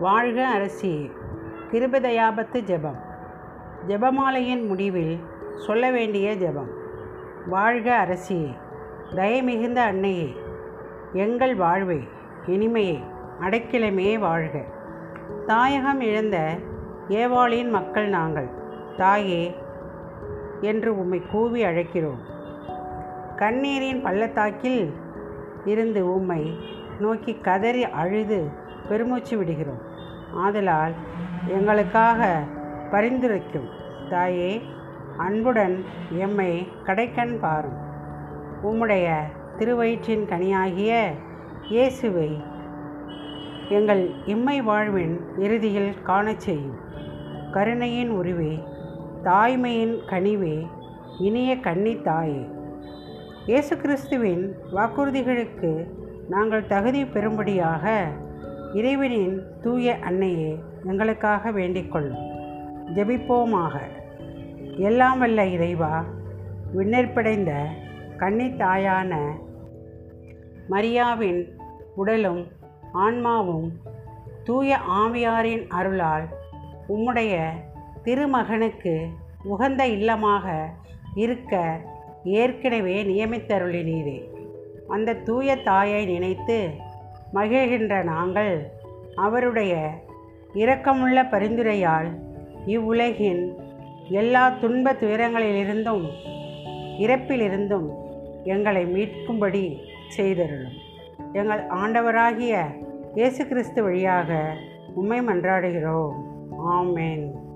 வாழ்க அரசியே கிருபதயாபத்து ஜெபம். ஜெபமாலையின் முடிவில் சொல்ல வேண்டிய ஜெபம். வாழ்க அரசியே தயமிகுந்த அன்னையே எங்கள் வாழ்வை இனிமையே அடைக்கிழமே வாழ்க. தாயகம் இழந்த ஏவாளின் மக்கள் நாங்கள் தாயே என்று உம்மை கூவி அழைக்கிறோம். கண்ணீரின் பள்ளத்தாக்கில் இருந்து உம்மை நோக்கி கதறி அழுது பெருமூச்சு விடுகிறோம். ஆதலால் எங்களுக்காக பரிந்துரைக்கும். தாயே அன்புடன் எம்மை கடைக்கண் பாரும். உம்முடைய திருவயிற்றின் கனியாகிய இயேசுவை எங்கள் இம்மை வாழ்வின் இறுதியில் காணச் செய்யும். கருணையின் உருவே தாய்மையின் கனிவே இனிய கன்னி தாயே. இயேசு கிறிஸ்துவின் வாக்குறுதிகளுக்கு நாங்கள் தகுதி பெறும்படியாக இறைவனின் தூய அன்னையே எங்களுக்காக வேண்டிக்கொள்ளும் ஜெபிப்போமாக. எல்லாம் வல்ல இறைவா விண்ணற்படைந்த கன்னித்தாயான மரியாவின் உடலும் ஆன்மாவும் தூய ஆவியாரின் அருளால் உம்முடைய திருமகனுக்கு உகந்த இல்லமாக இருக்க ஏற்கனவே நியமித்தருளினீரே. அந்த தூய தாயை நினைத்து மகிழ்கின்ற நாங்கள். அவருடைய இரக்கமுள்ள பரிந்துரையால் இவ்வுலகின் எல்லா துன்ப துயரங்களிலிருந்தும் இறப்பிலிருந்தும் எங்களை மீட்கும்படி செய்தருளும். எங்கள் ஆண்டவராகிய இயேசு கிறிஸ்து வழியாக உம்மை மன்றாடுகிறோம். ஆமென்.